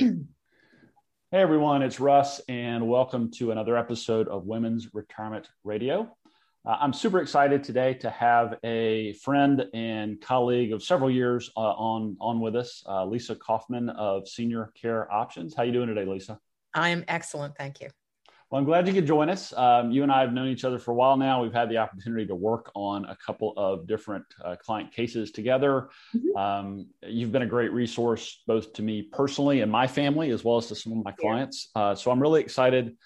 Hey everyone, it's Russ, and welcome to another episode of Women's Retirement Radio. Uh, I'm super excited today to have a friend and colleague of several years uh, on on with us, uh, Lisa Kaufman of Senior Care Options. How are you doing today, Lisa? I am excellent, thank you. Well, I'm glad you could join us. Um, you and I have known each other for a while now. We've had the opportunity to work on a couple of different uh, client cases together. Mm-hmm. Um, you've been a great resource both to me personally and my family, as well as to some of my clients. Uh, so I'm really excited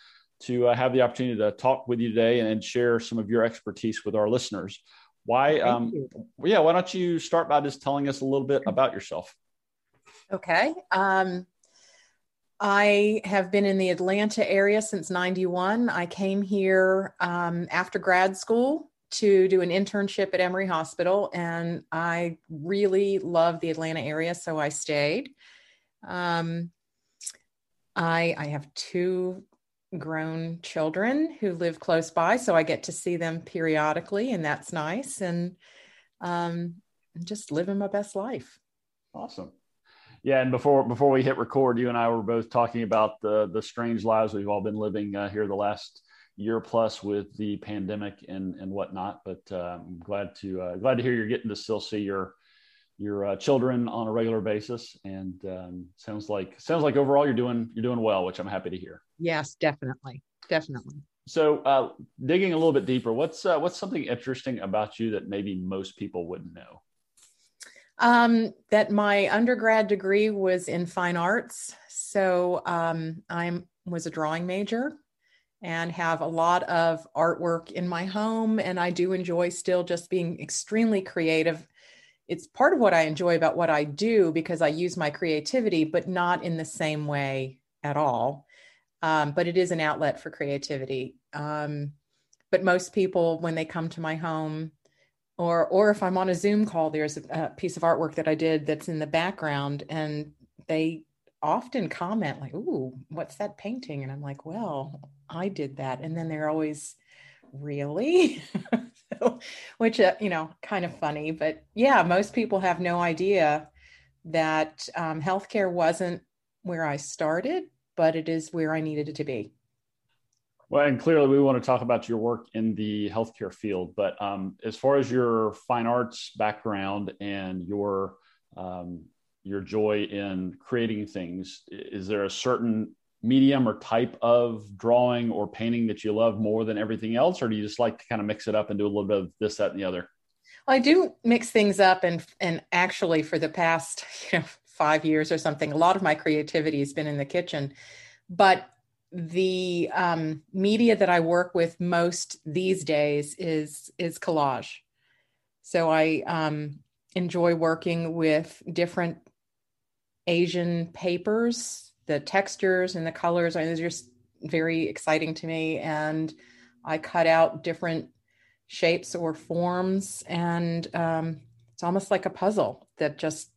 to uh, have the opportunity to talk with you today and share some of your expertise with our listeners. Why? Um, yeah. Why don't you start by just telling us a little bit about yourself? Okay. Um, I have been in the Atlanta area since 91. I came here um, after grad school to do an internship at Emory Hospital, and I really love the Atlanta area, so I stayed. Um, I, I have two grown children who live close by, so I get to see them periodically, and that's nice. And um, just living my best life. Awesome. Yeah, and before before we hit record, you and I were both talking about the the strange lives we've all been living uh, here the last year plus with the pandemic and and whatnot. But uh, I'm glad to uh, glad to hear you're getting to still see your your uh, children on a regular basis, and um, sounds like sounds like overall you're doing you're doing well, which I'm happy to hear. Yes, definitely, definitely. So, uh, digging a little bit deeper, what's uh, what's something interesting about you that maybe most people wouldn't know? Um, that my undergrad degree was in fine arts. So um, I was a drawing major and have a lot of artwork in my home. And I do enjoy still just being extremely creative. It's part of what I enjoy about what I do because I use my creativity, but not in the same way at all. Um, but it is an outlet for creativity. Um, but most people, when they come to my home, or or if i'm on a zoom call there's a, a, piece of artwork that i did that's in the background and they often comment like ooh what's that painting? And i'm like well i did that. And then they're always really? So, which uh, you know kind of funny but yeah most people have no idea that um, healthcare wasn't where i started but it is where i needed it to be well, and clearly we want to talk about your work in the healthcare field, but um, as far as your fine arts background and your um, your joy in creating things, is there a certain medium or type of drawing or painting that you love more than everything else, or do you just like to kind of mix it up and do a little bit of this, that, and the other? I do mix things up, and and actually for the past you know five years or something, a lot of my creativity has been in the kitchen, but the um, media that I work with most these days is is collage. So I um, enjoy working with different Asian papers. The textures and the colors are just very exciting to me, and I cut out different shapes or forms, and um, it's almost like a puzzle that just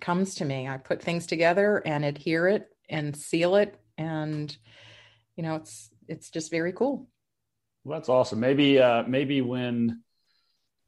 comes to me. I put things together and adhere it and seal it and you know it's it's just very cool. Well, that's awesome. Maybe uh maybe when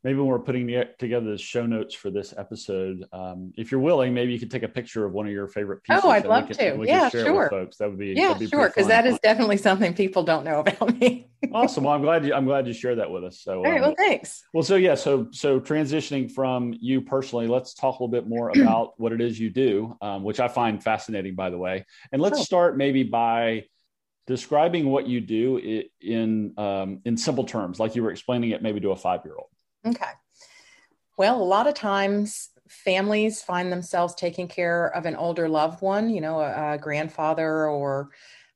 maybe when we're putting together the show notes for this episode, um, if you're willing, maybe you could take a picture of one of your favorite pieces. Oh, I'd love can, to. Yeah, sure. folks, that would be yeah, be sure, because that is definitely something people don't know about me. awesome. Well, I'm glad you I'm glad you shared that with us. So, all right. Um, well, thanks. Well, so yeah, so so transitioning from you personally, let's talk a little bit more about what it is you do, um, which I find fascinating, by the way. And let's start maybe by describing what you do in um, in simple terms, like you were explaining it maybe to a five year old. Okay. Well, a lot of times families find themselves taking care of an older loved one, you know, a, a grandfather or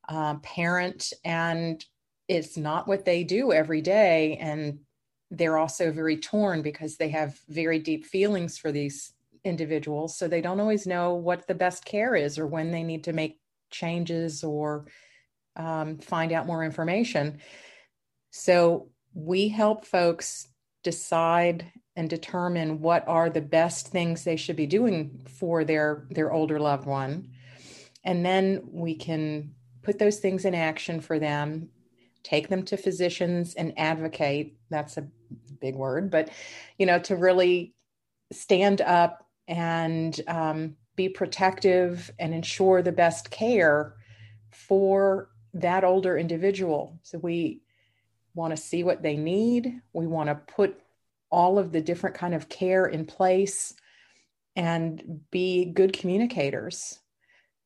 a parent, and it's not what they do every day. And they're also very torn because they have very deep feelings for these individuals. So they don't always know what the best care is or when they need to make changes or um, find out more information. So we help folks decide and determine what are the best things they should be doing for their their older loved one and then we can put those things in action for them take them to physicians and advocate that's a big word but you know to really stand up and um, be protective and ensure the best care for that older individual. So we want to see what they need. We want to put all of the different kind of care in place and be good communicators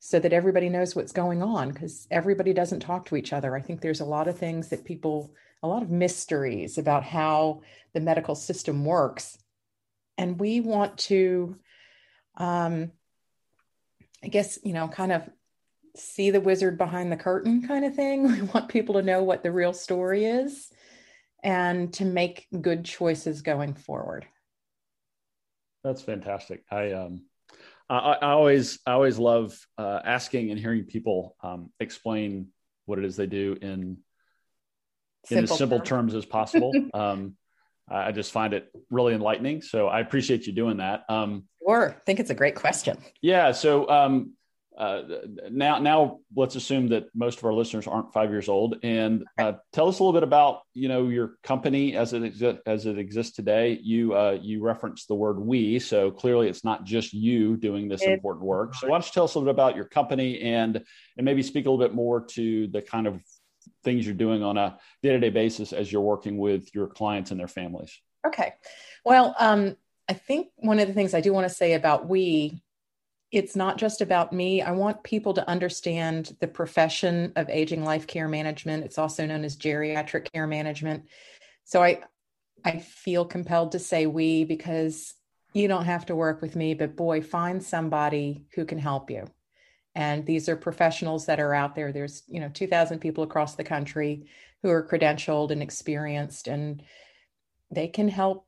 so that everybody knows what's going on because everybody doesn't talk to each other. I think there's a lot of things that people, a lot of mysteries about how the medical system works. And we want to, um, I guess, you know, kind of see the wizard behind the curtain kind of thing. We want people to know what the real story is and to make good choices going forward. That's fantastic. I, um, I, I always I always love uh, asking and hearing people um, explain what it is they do in simple in as simple terms, terms as possible. um, I just find it really enlightening. So I appreciate you doing that. Um, sure. I think it's a great question. Yeah. So um, uh, now, now let's assume that most of our listeners aren't five years old, and uh, tell us a little bit about you know your company as it exi- as it exists today. You uh, you referenced the word "we," so clearly it's not just you doing this important work. So why don't you tell us a little bit about your company and and maybe speak a little bit more to the kind of things you're doing on a day to day basis as you're working with your clients and their families. Okay, well, um, I think one of the things I do want to say about we it's not just about me. I want people to understand the profession of aging life care management. It's also known as geriatric care management. So I I feel compelled to say we because you don't have to work with me, but boy, find somebody who can help you. And these are professionals that are out there. There's, you know, 2000 people across the country who are credentialed and experienced and they can help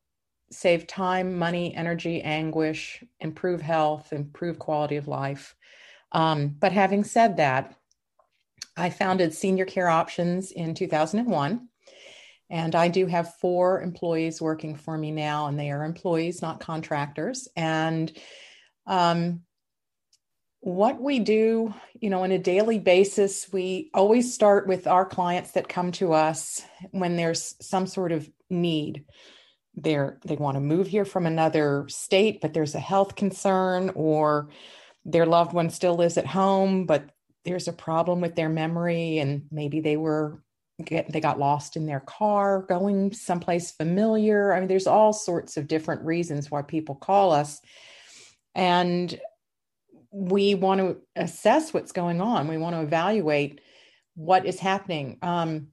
save time, money, energy, anguish, improve health, improve quality of life. Um, but having said that, I founded Senior Care Options in 2001. And I do have four employees working for me now, and they are employees, not contractors. And um, what we do, you know, on a daily basis, we always start with our clients that come to us when there's some sort of need they're they want to move here from another state but there's a health concern or their loved one still lives at home but there's a problem with their memory and maybe they were get, they got lost in their car going someplace familiar. I mean there's all sorts of different reasons why people call us. And we want to assess what's going on. We want to evaluate what is happening. Um,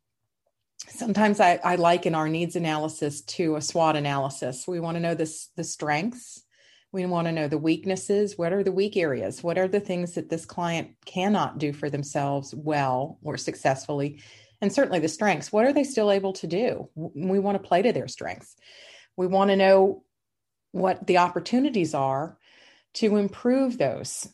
sometimes I, I liken our needs analysis to a SWOT analysis. We want to know the, the strengths. We want to know the weaknesses. What are the weak areas? What are the things that this client cannot do for themselves well or successfully? And certainly the strengths. What are they still able to do? We want to play to their strengths. We want to know what the opportunities are to improve those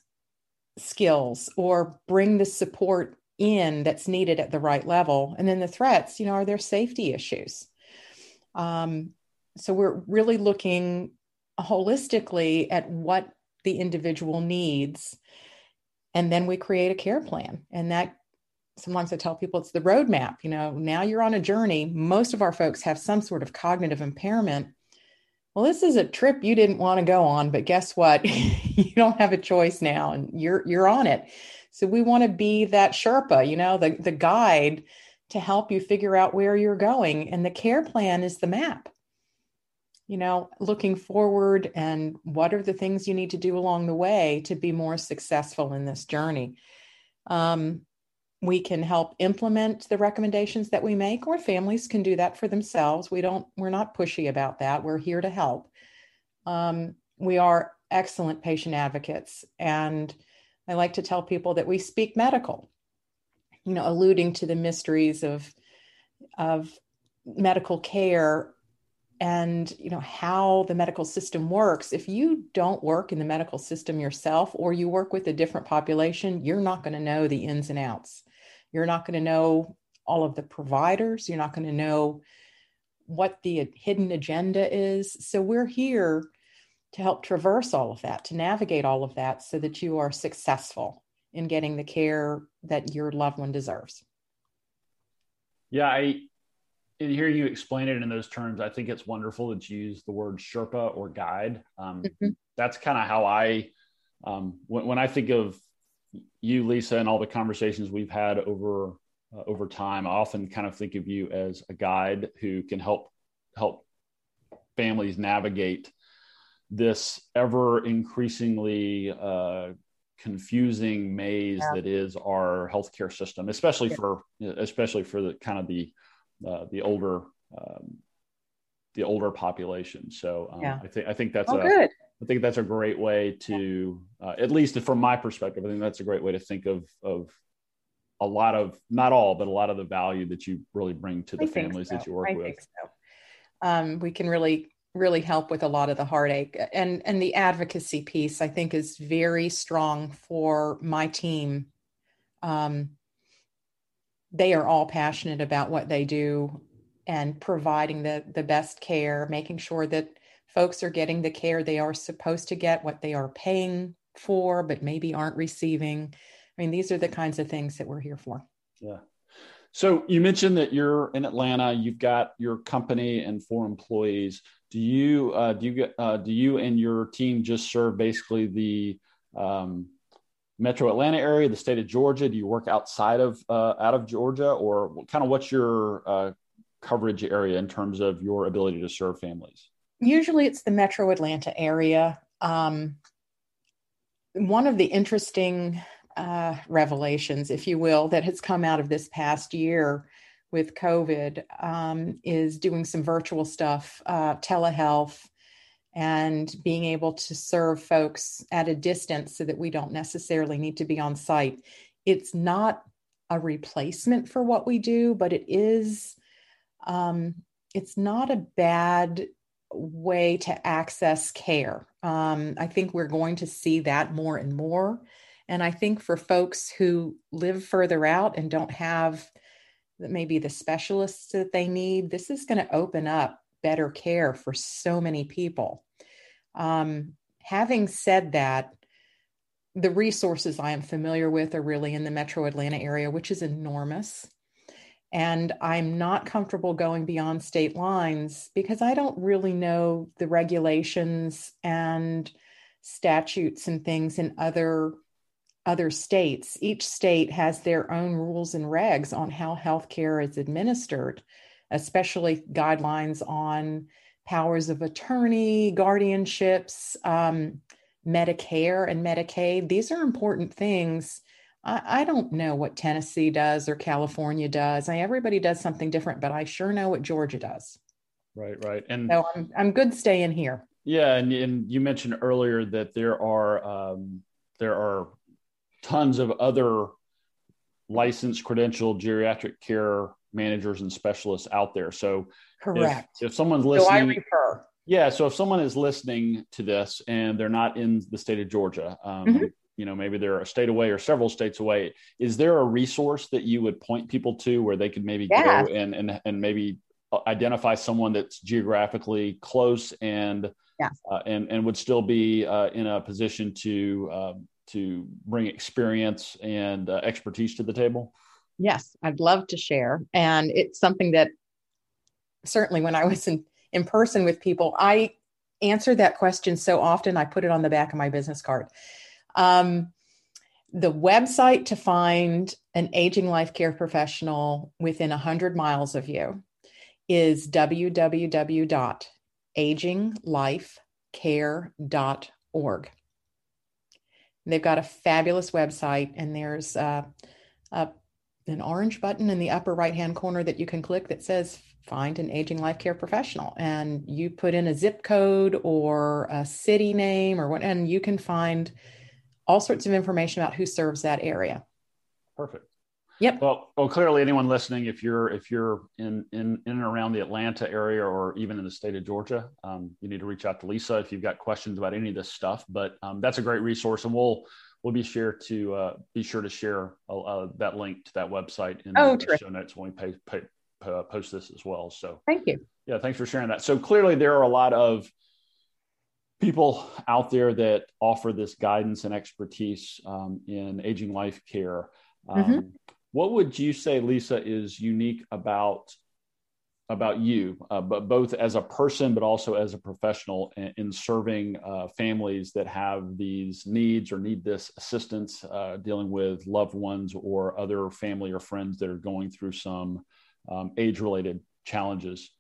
skills or bring the support in that's needed at the right level. And then the threats, you know, are there safety issues? Um, so we're really looking holistically at what the individual needs. And then we create a care plan. And that sometimes I tell people it's the roadmap. You know, now you're on a journey. Most of our folks have some sort of cognitive impairment. Well, this is a trip you didn't want to go on, but guess what? you don't have a choice now and you're you're on it. So we want to be that Sherpa, you know, the, the guide to help you figure out where you're going. And the care plan is the map. You know, looking forward and what are the things you need to do along the way to be more successful in this journey. Um, we can help implement the recommendations that we make, or families can do that for themselves. We don't, we're not pushy about that. We're here to help. Um, we are excellent patient advocates and I like to tell people that we speak medical, you know, alluding to the mysteries of of medical care and you know how the medical system works. If you don't work in the medical system yourself or you work with a different population you're not going to know the ins and outs. You're not going to know all of the providers. You're not going to know what the hidden agenda is. So we're here to help traverse all of that, to navigate all of that so that you are successful in getting the care that your loved one deserves. Yeah, I in hearing you explain it in those terms, I think it's wonderful that you use the word Sherpa or guide. Um, mm-hmm. That's kind of how I um, when, when, I think of you, Lisa, and all the conversations we've had over uh, over time, I often kind of think of you as a guide who can help help families navigate this ever increasingly uh, confusing maze yeah. that is our healthcare system, especially yeah. for especially for the kind of the uh, the older um, the older population. So um, yeah. I think I think that's oh, a good. I think that's a great way to, uh, at least from my perspective, I think that's a great way to think of of a lot of not all, but a lot of the value that you really bring to the I families so. that you work I with. So. Um, we can really really help with a lot of the heartache and and the advocacy piece i think is very strong for my team. Um, they are all passionate about what they do and providing the the best care making sure that folks are getting the care they are supposed to get what they are paying for but maybe aren't receiving. I mean these are the kinds of things that we're here for. Yeah. So you mentioned that you're in atlanta you've got your company and four employees do you uh, do you get uh, do you and your team just serve basically the um, Metro Atlanta area, the state of Georgia? Do you work outside of uh, out of Georgia, or kind of what's your uh, coverage area in terms of your ability to serve families? Usually, it's the Metro Atlanta area. Um, one of the interesting uh, revelations, if you will, that has come out of this past year with COVID um, is doing some virtual stuff, uh, telehealth, and being able to serve folks at a distance so that we don't necessarily need to be on site. It's not a replacement for what we do, but it is. Um, it's not a bad way to access care. Um, I think we're going to see that more and more. And I think for folks who live further out and don't have maybe the specialists that they need, this is going to open up better care for so many people. Um, having said that, the resources I am familiar with are really in the metro Atlanta area, which is enormous. And I'm not comfortable going beyond state lines because I don't really know the regulations and statutes and things in other other states. Each state has their own rules and regs on how healthcare is administered, especially guidelines on powers of attorney, guardianships, um, Medicare and Medicaid. These are important things. I, I, don't know what Tennessee does or California does. I, everybody does something different, but I sure know what Georgia does. Right, right. And so I'm, I'm good staying here. Yeah, and, and you mentioned earlier that there are um, there are tons of other licensed credentialed geriatric care managers and specialists out there. So correct. If, if someone's listening, so I refer. Yeah. So if someone is listening to this and they're not in the state of Georgia, um, mm-hmm. you know, maybe they're a state away or several states away, is there a resource that you would point people to where they could maybe yeah. go and, and, and maybe identify someone that's geographically close and, yeah. uh, and, and would still be uh, in a position to, um, to bring experience and uh, expertise to the table? Yes, I'd love to share. And it's something that certainly when I was in, in person with people, I answer that question so often, I put it on the back of my business card. Um, the website to find an aging life care professional within 100 miles of you is www.aginglifecare.org. They've got a fabulous website, and there's uh, a, an orange button in the upper right hand corner that you can click that says find an aging life care professional. And you put in a zip code or a city name or what and you can find all sorts of information about who serves that area. Perfect Yep. Well, well, clearly, anyone listening, if you're if you're in in in and around the Atlanta area or even in the state of Georgia, um, you need to reach out to Lisa if you've got questions about any of this stuff. But um, that's a great resource, and we'll we'll be sure to uh, be sure to share uh, uh, that link to that website in oh, the show notes when we pay, pay, uh, post this as well. So thank you. Yeah, thanks for sharing that. So clearly, there are a lot of people out there that offer this guidance and expertise um, in aging life care. Mm-hmm. Um, mm-hmm what would you say, Lisa, is unique about about you, uh, but both as a person, but also as a professional in, in serving uh, families that have these needs or need this assistance uh, dealing with loved ones or other family or friends that are going through some um, age-related challenges.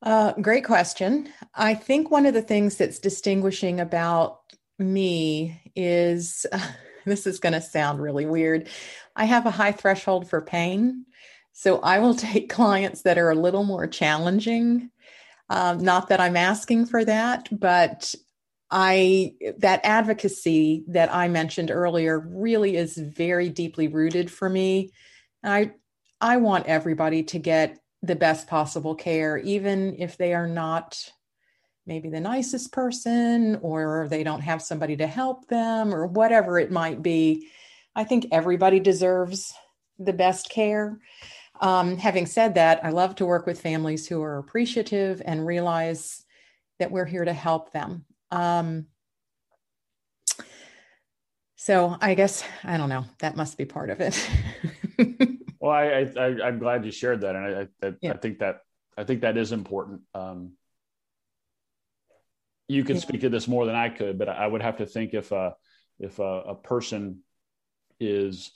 Uh, great question. I think one of the things that's distinguishing about me is this is going to sound really weird. I have a high threshold for pain. So I will take clients that are a little more challenging. Um, not that I'm asking for that, but I that advocacy that I mentioned earlier really is very deeply rooted for me. I I want everybody to get the best possible care, even if they are not maybe the nicest person or they don't have somebody to help them or whatever it might be. I think everybody deserves the best care. Um, having said that, I love to work with families who are appreciative and realize that we're here to help them. Um, so I guess I don't know. That must be part of it. well, I, I, am glad you shared that, and I, I, yeah. I, think that I think that is important. Um, you can yeah. speak to this more than I could, but I would have to think if a if a, a person is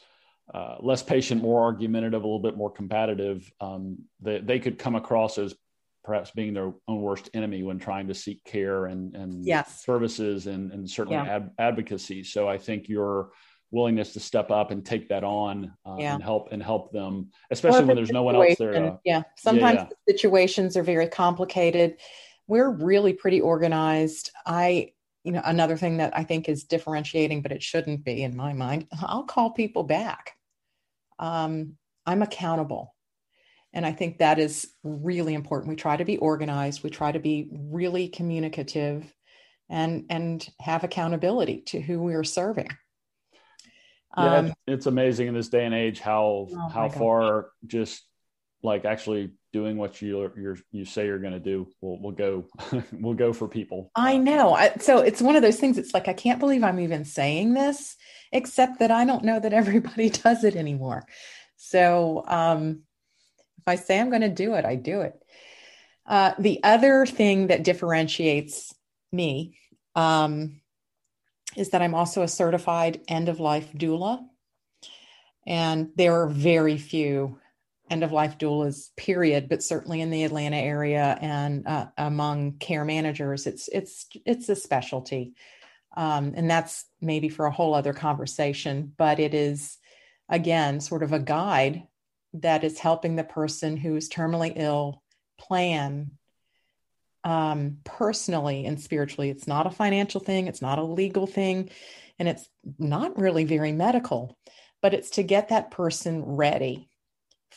uh, less patient, more argumentative, a little bit more combative, um, they, they could come across as perhaps being their own worst enemy when trying to seek care and, and yes. services and, and certainly yeah. ad- advocacy. So I think your willingness to step up and take that on uh, yeah. and help and help them, especially when there's no one else there. To, yeah, sometimes yeah, the situations are very complicated. We're really pretty organized. I you know another thing that i think is differentiating but it shouldn't be in my mind i'll call people back. Um, i'm accountable. And i think that is really important. We try to be organized. We try to be really communicative and and have accountability to who we are serving. Yeah um, it's amazing in this day and age how oh how far just like actually doing what you you you say you're going to do we'll, we'll go we'll go for people. I know. I, so it's one of those things it's like i can't believe i'm even saying this except that i don't know that everybody does it anymore. So um, if i say i'm going to do it i do it. Uh, the other thing that differentiates me um, is that i'm also a certified end of life doula and there are very few end of life doulas period but certainly in the atlanta area and uh, among care managers it's it's it's a specialty. Um, and that's maybe for a whole other conversation but it is again sort of a guide that is helping the person who is terminally ill plan um, personally and spiritually. It's not a financial thing. It's not a legal thing. And it's not really very medical but it's to get that person ready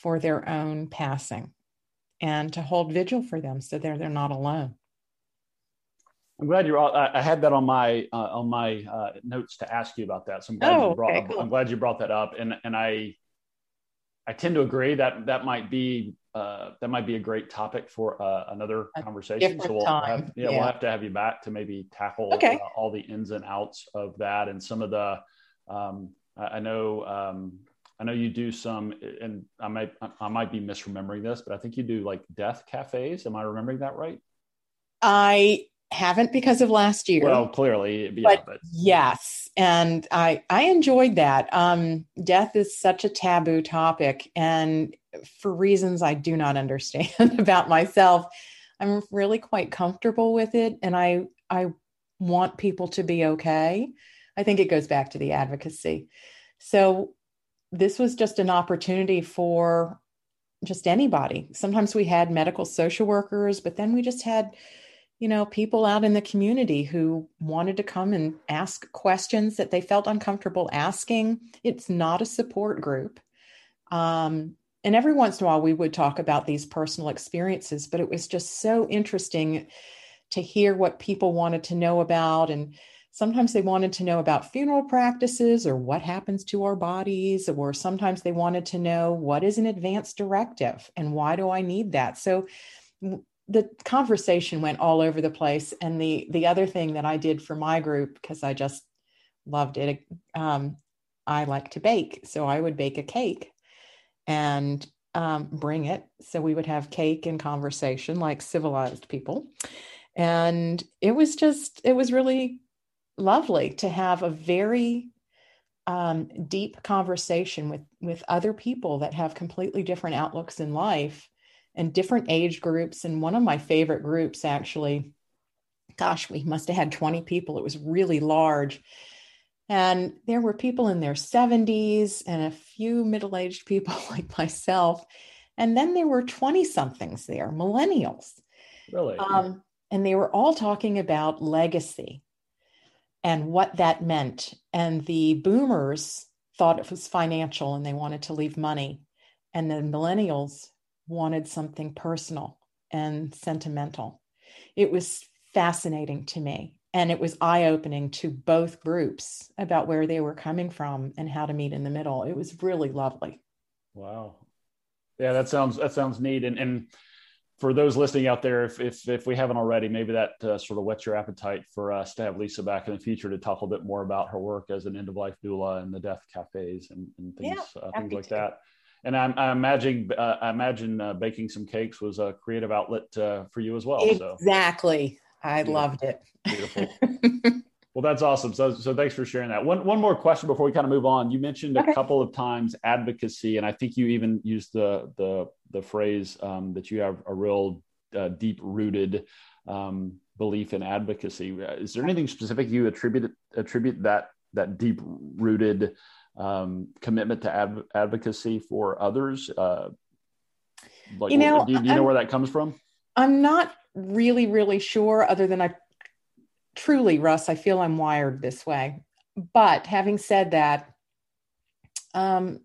for their own passing and to hold vigil for them so they're they're not alone. I'm glad you're. All, I had that on my uh, on my uh, notes to ask you about that. So I'm glad oh, you brought. Okay, cool. I'm glad you brought that up, and and I I tend to agree that that might be uh, that might be a great topic for uh, another a conversation. So we'll have, yeah, yeah, we'll have to have you back to maybe tackle okay. Uh, all the ins and outs of that and some of the. Um, I know um, I know you do some, and I might I might be misremembering this, but I think you do like death cafes. Am I remembering that right? I haven't because of last year. Well, clearly, yeah, but, but, yes, and I I enjoyed that. Um, death is such a taboo topic, and for reasons I do not understand about myself, I'm really quite comfortable with it, and I I want people to be okay. I think it goes back to the advocacy. So this was just an opportunity for just anybody. Sometimes we had medical social workers, but then we just had, you know, people out in the community who wanted to come and ask questions that they felt uncomfortable asking. It's not a support group. Um, and every once in a while, we would talk about these personal experiences, but it was just so interesting to hear what people wanted to know about and Sometimes they wanted to know about funeral practices or what happens to our bodies, or sometimes they wanted to know what is an advance directive and why do I need that. So the conversation went all over the place. And the the other thing that I did for my group because I just loved it, um, I like to bake, so I would bake a cake, and um, bring it. So we would have cake and conversation like civilized people. And it was just, it was really lovely to have a very um, deep conversation with with other people that have completely different outlooks in life and different age groups. And one of my favorite groups, actually, gosh, we must have had 20 people. It was really large. And there were people in their 70s and a few middle aged people like myself. And then there were 20 somethings there, millennials. Really? Um, and they were all talking about legacy and what that meant. And the boomers thought it was financial and they wanted to leave money. And the millennials wanted something personal and sentimental. It was fascinating to me. And it was eye opening to both groups about where they were coming from and how to meet in the middle. It was really lovely. Wow. Yeah, that sounds that sounds neat. And and for those listening out there, if if, if we haven't already, maybe that uh, sort of whets your appetite for us to have Lisa back in the future to talk a little bit more about her work as an end of life doula and the death cafes and, and things yeah, uh, things like to. that. And I, I imagine uh, I imagine uh, baking some cakes was a creative outlet uh, for you as well. Exactly. So. I loved it. Beautiful. well, that's awesome. So, so thanks for sharing that. One, one more question before we kind of move on. You mentioned okay. a couple of times advocacy, and I think you even used the the the phrase um, that you have a real uh, deep rooted um, belief in advocacy. Is there anything specific you attribute attribute that that deep rooted um, commitment to adv- advocacy for others? Uh, like, you know, do you, do you know where that comes from? I'm not really, really sure, other than I truly, Russ, I feel I'm wired this way. But having said that, um,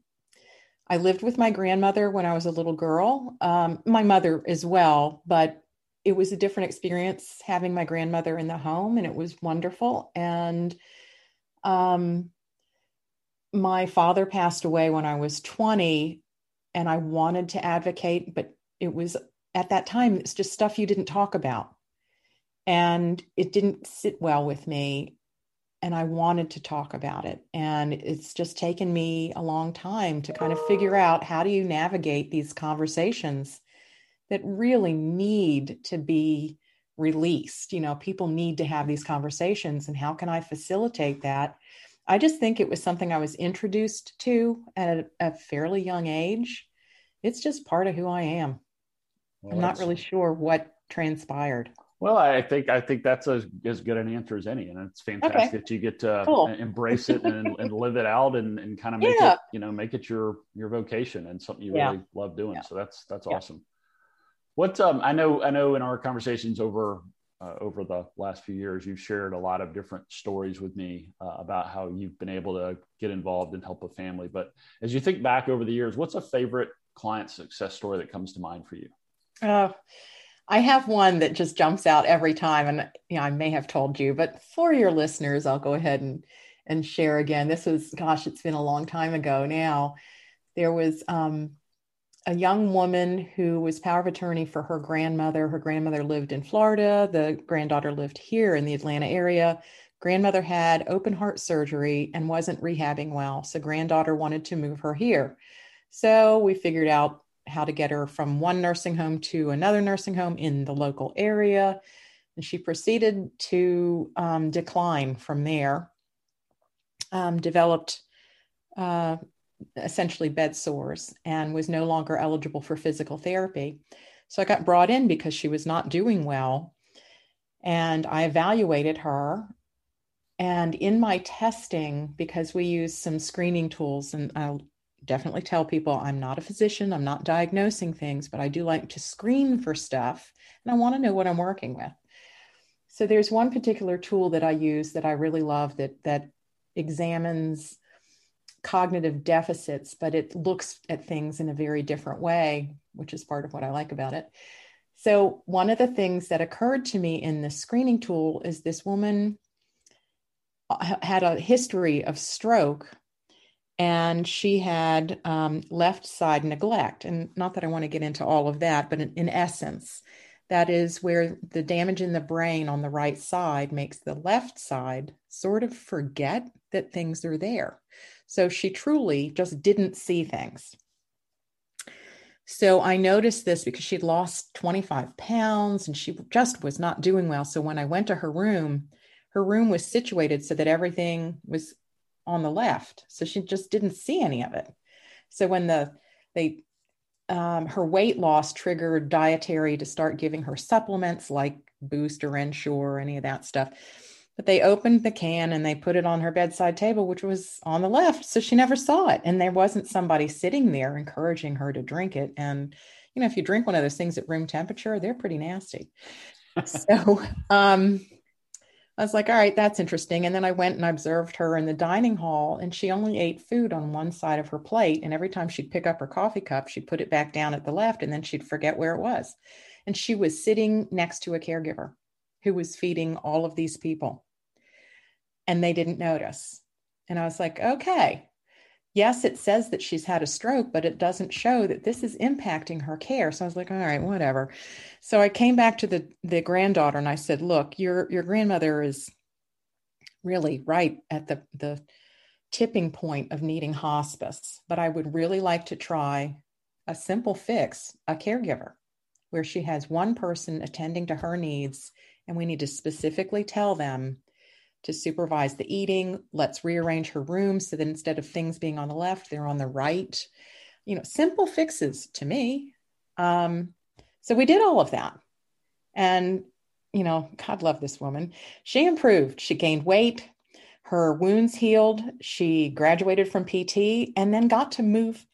I lived with my grandmother when I was a little girl, um, my mother as well, but it was a different experience having my grandmother in the home, and it was wonderful. And um, my father passed away when I was 20, and I wanted to advocate, but it was at that time, it's just stuff you didn't talk about. And it didn't sit well with me. And I wanted to talk about it. And it's just taken me a long time to kind of figure out how do you navigate these conversations that really need to be released. You know, people need to have these conversations. And how can I facilitate that? I just think it was something I was introduced to at a, a fairly young age. It's just part of who I am. Well, I'm not really sure what transpired. Well, I think I think that's a, as good an answer as any, and it's fantastic okay. that you get to cool. embrace it and, and, live it out and, and kind of make yeah. it, you know, make it your your vocation and something you yeah. really love doing. Yeah. So that's that's awesome. What um, I know I know in our conversations over uh, over the last few years, you've shared a lot of different stories with me uh, about how you've been able to get involved and help a family. But as you think back over the years, what's a favorite client success story that comes to mind for you? Uh, I have one that just jumps out every time, and you know, I may have told you, but for your listeners, I'll go ahead and and share again. This was, gosh, it's been a long time ago now. There was um, a young woman who was power of attorney for her grandmother. Her grandmother lived in Florida. The granddaughter lived here in the Atlanta area. Grandmother had open heart surgery and wasn't rehabbing well. So, granddaughter wanted to move her here. So, we figured out how to get her from one nursing home to another nursing home in the local area. And she proceeded to um, decline from there, um, developed uh, essentially bed sores, and was no longer eligible for physical therapy. So I got brought in because she was not doing well. And I evaluated her. And in my testing, because we use some screening tools, and I'll definitely tell people I'm not a physician, I'm not diagnosing things, but I do like to screen for stuff and I want to know what I'm working with. So there's one particular tool that I use that I really love that that examines cognitive deficits, but it looks at things in a very different way, which is part of what I like about it. So one of the things that occurred to me in the screening tool is this woman uh, had a history of stroke and she had um, left side neglect. And not that I want to get into all of that, but in, in, essence, that is where the damage in the brain on the right side makes the left side sort of forget that things are there. So she truly just didn't see things. So I noticed this because she'd lost 25 pounds and she just was not doing well. So when I went to her room, her room was situated so that everything was on the left. So she just didn't see any of it. So when the they um, her weight loss triggered dietary to start giving her supplements like Boost or Ensure or any of that stuff. But they opened the can and they put it on her bedside table, which was on the left. So she never saw it. And there wasn't somebody sitting there encouraging her to drink it. And, you know, if you drink one of those things at room temperature, they're pretty nasty. so um, I was like, all right, that's interesting. And then I went and observed her in the dining hall, and she only ate food on one side of her plate. And every time she'd pick up her coffee cup, she'd put it back down at the left, and then she'd forget where it was. And she was sitting next to a caregiver who was feeding all of these people, and they didn't notice. And I was like, okay, yes, it says that she's had a stroke, but it doesn't show that this is impacting her care. So I was like, all right, whatever. So I came back to the the granddaughter and I said, look, your your grandmother is really right at the the tipping point of needing hospice, but I would really like to try a simple fix, a caregiver, where she has one person attending to her needs and we need to specifically tell them to supervise the eating. Let's rearrange her room so that instead of things being on the left, they're on the right. You know, simple fixes to me. Um, so we did all of that. And, you know, God love this woman. She improved. She gained weight. Her wounds healed. She graduated from PT and then got to move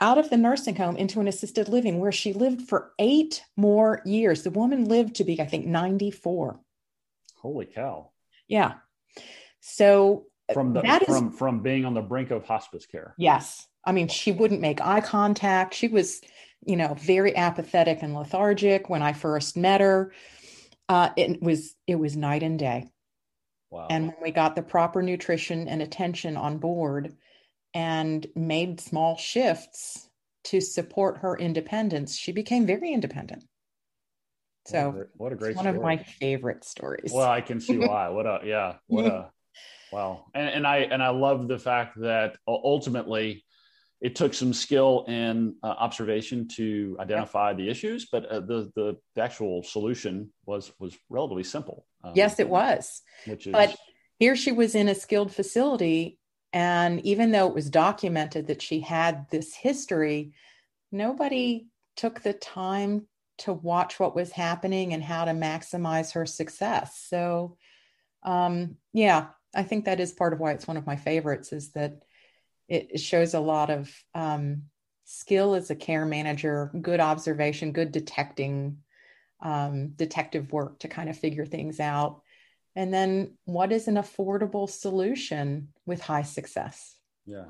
out of the nursing home into an assisted living where she lived for eight more years. The woman lived to be, I think, 94. Holy cow. Yeah. So from the that from is, from being on the brink of hospice care. Yes. I mean, she wouldn't make eye contact. She was, you know, very apathetic and lethargic when I first met her. Uh, it was it was night and day. Wow. And when we got the proper nutrition and attention on board and made small shifts to support her independence, she became very independent. So what a great, one of my favorite stories. Well, I can see why. What a yeah. What a wow. And, and I and I love the fact that ultimately it took some skill and uh, observation to identify the issues, but uh, the, the, the actual solution was was relatively simple. Um, yes, it was. Which is, but here she was in a skilled facility, and even though it was documented that she had this history, nobody took the time to watch what was happening and how to maximize her success. So, um, yeah, I think that is part of why it's one of my favorites is that it, shows a lot of um, skill as a care manager, good observation, good detecting, um, detective work to kind of figure things out. And then what is an affordable solution with high success? Yeah.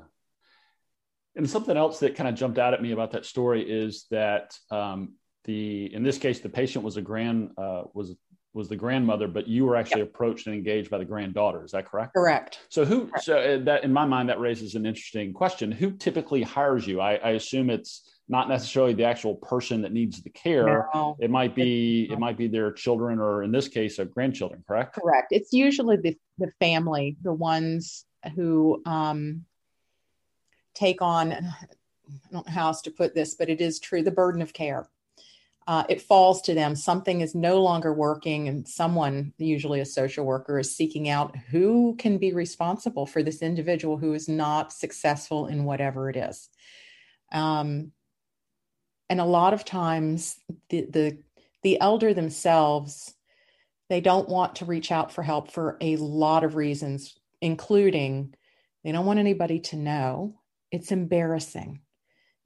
And something else that kind of jumped out at me about that story is that um, the in this case the patient was a grand uh, was was the grandmother, but you were actually yep. approached and engaged by the granddaughter. Is that correct? Correct. So who? Correct. So uh, that in my mind that raises an interesting question. Who typically hires you? I, I assume it's not necessarily the actual person that needs the care. No. It might be it might be their children or in this case, a grandchildren. Correct. Correct. It's usually the the family, the ones who um, take on. I don't know how else to put this, but it is true the burden of care uh, it falls to them. Something is no longer working, and someone, usually a social worker, is seeking out who can be responsible for this individual who is not successful in whatever it is. Um, and a lot of times, the, the the elder themselves they don't want to reach out for help for a lot of reasons, including they don't want anybody to know. It's embarrassing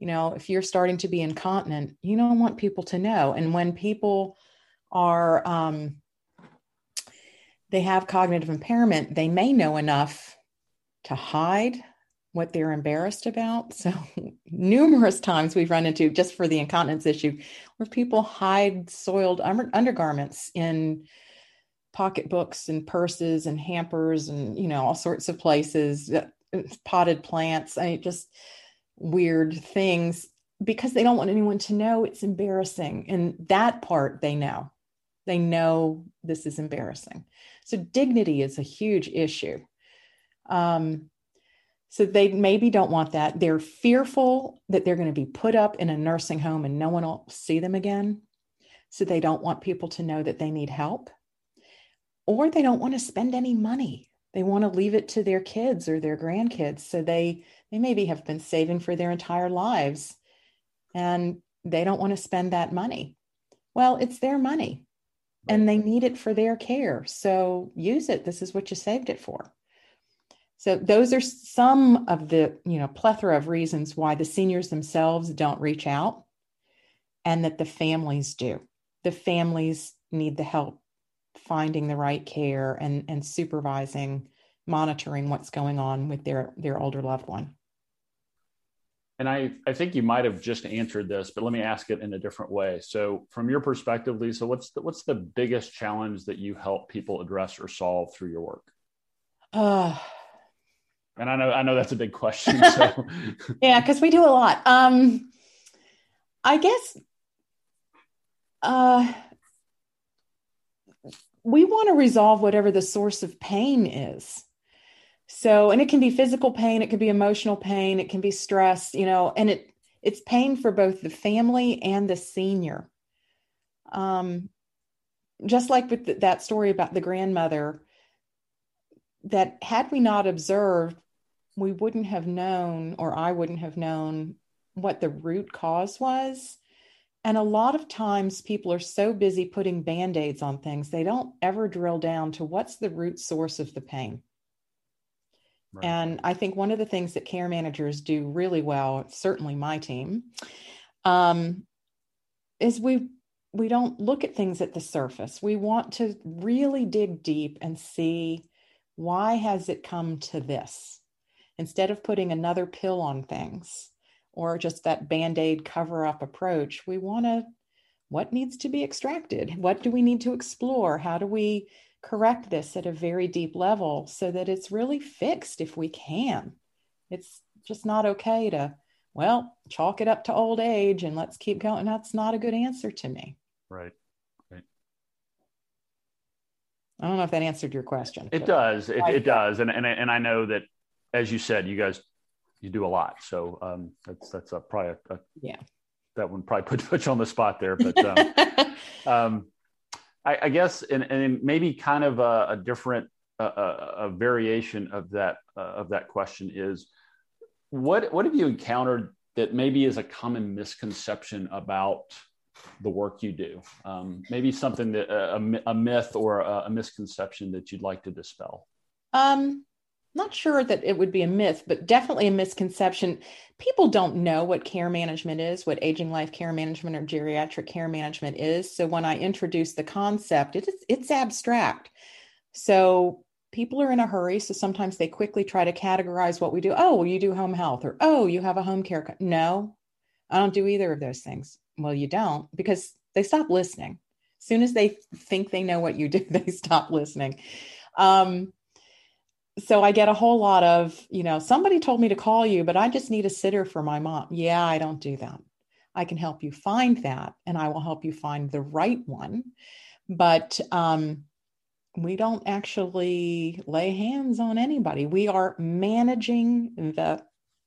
you know if you're starting to be incontinent you don't want people to know. And when people are um, they have cognitive impairment they may know enough to hide what they're embarrassed about. So numerous times we've run into just for the incontinence issue where people hide soiled undergarments in pocketbooks and purses and hampers and you know all sorts of places uh, potted plants. I just weird things because they don't want anyone to know it's embarrassing. And that part they know. They know this is embarrassing. So dignity is a huge issue. Um, So they maybe don't want that. They're fearful that they're going to be put up in a nursing home and no one will see them again. So they don't want people to know that they need help. Or they don't want to spend any money. They want to leave it to their kids or their grandkids. So they they maybe have been saving for their entire lives and they don't want to spend that money. Well, it's their money and they need it for their care. So use it. This is what you saved it for. So those are some of the, you know, plethora of reasons why the seniors themselves don't reach out and that the families do. The families need the help finding the right care and and supervising monitoring what's going on with their their older loved one and I, I think you might have just answered this, but let me ask it in a different way. So, from your perspective, Lisa, what's the, what's the biggest challenge that you help people address or solve through your work? Uh, and I know I know that's a big question. So, yeah, because we do a lot. Um, I guess uh, we want to resolve whatever the source of pain is. So, and it can be physical pain, it can be emotional pain, it can be stress, you know, and it it's pain for both the family and the senior. Um, just like with the, that story about the grandmother, that had we not observed, we wouldn't have known, or I wouldn't have known what the root cause was. And a lot of times people are so busy putting band aids on things, they don't ever drill down to what's the root source of the pain. Right. And I think one of the things that care managers do really well, certainly my team, um, is we we don't look at things at the surface. We want to really dig deep and see why has it come to this instead of putting another pill on things or just that band-aid cover up approach we want to what needs to be extracted what do we need to explore how do we correct this at a very deep level so that it's really fixed if we can. It's just not okay to, well, chalk it up to old age and let's keep going. That's not a good answer to me. Right. Right. I don't know if that answered your question. It does. It, it does. And, and, and I know that, as you said, you guys, you do a lot. So um, that's, that's a, probably a, a, yeah, that one probably put, put you on the spot there, but um, um, I, I guess, and, and maybe kind of a, a different a, a, variation of that uh, of that question is, what what have you encountered that maybe is a common misconception about the work you do? Um, maybe something that a, a myth or a, a, misconception that you'd like to dispel. Um, not sure that it would be a myth, but definitely a misconception. People don't know what care management is, what aging life care management or geriatric care management is. So when I introduce the concept, it is, it's abstract. So people are in a hurry. So sometimes they quickly try to categorize what we do. Oh, well, you do home health, or oh, you have a home care. Co-. No, I don't do either of those things. Well, you don't because they stop listening. As soon as they think they know what you do, they stop listening. Um, so I get a whole lot of, you know, somebody told me to call you, but I just need a sitter for my mom. Yeah, I don't do that. I can help you find that and I will help you find the right one. But um, we don't actually lay hands on anybody. We are managing the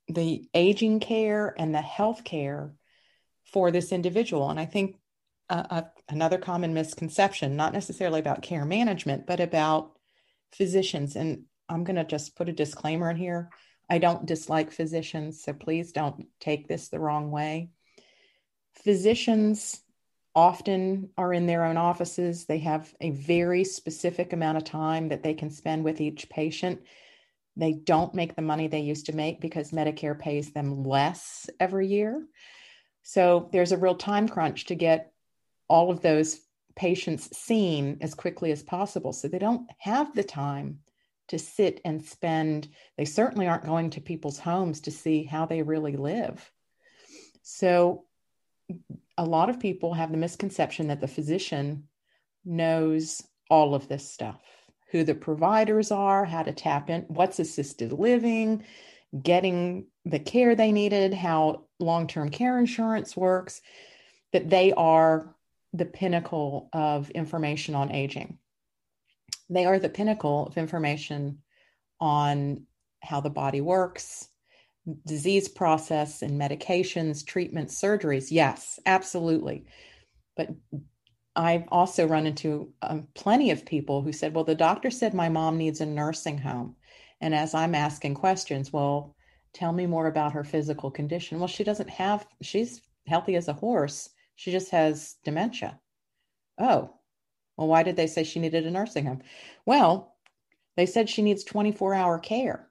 the aging care and the health care for this individual. And I think uh, uh, another common misconception, not necessarily about care management, but about physicians. And I'm going to just put a disclaimer in here. I don't dislike physicians, so please don't take this the wrong way. Physicians often are in their own offices. They have a very specific amount of time that they can spend with each patient. They don't make the money they used to make because Medicare pays them less every year. So there's a real time crunch to get all of those patients seen as quickly as possible. So they don't have the time to sit and spend, they certainly aren't going to people's homes to see how they really live. So, a lot of people have the misconception that the physician knows all of this stuff who the providers are, how to tap in, what's assisted living, getting the care they needed, how long term care insurance works, that they are the pinnacle of information on aging they are the pinnacle of information on how the body works, disease process and medications, treatments, surgeries. Yes, absolutely. But I've also run into um, plenty of people who said, well, the doctor said my mom needs a nursing home. And as I'm asking questions, well, tell me more about her physical condition. Well, she doesn't have, she's healthy as a horse. She just has dementia. Oh, well, why did they say she needed a nursing home? Well, they said she needs 24 hour care.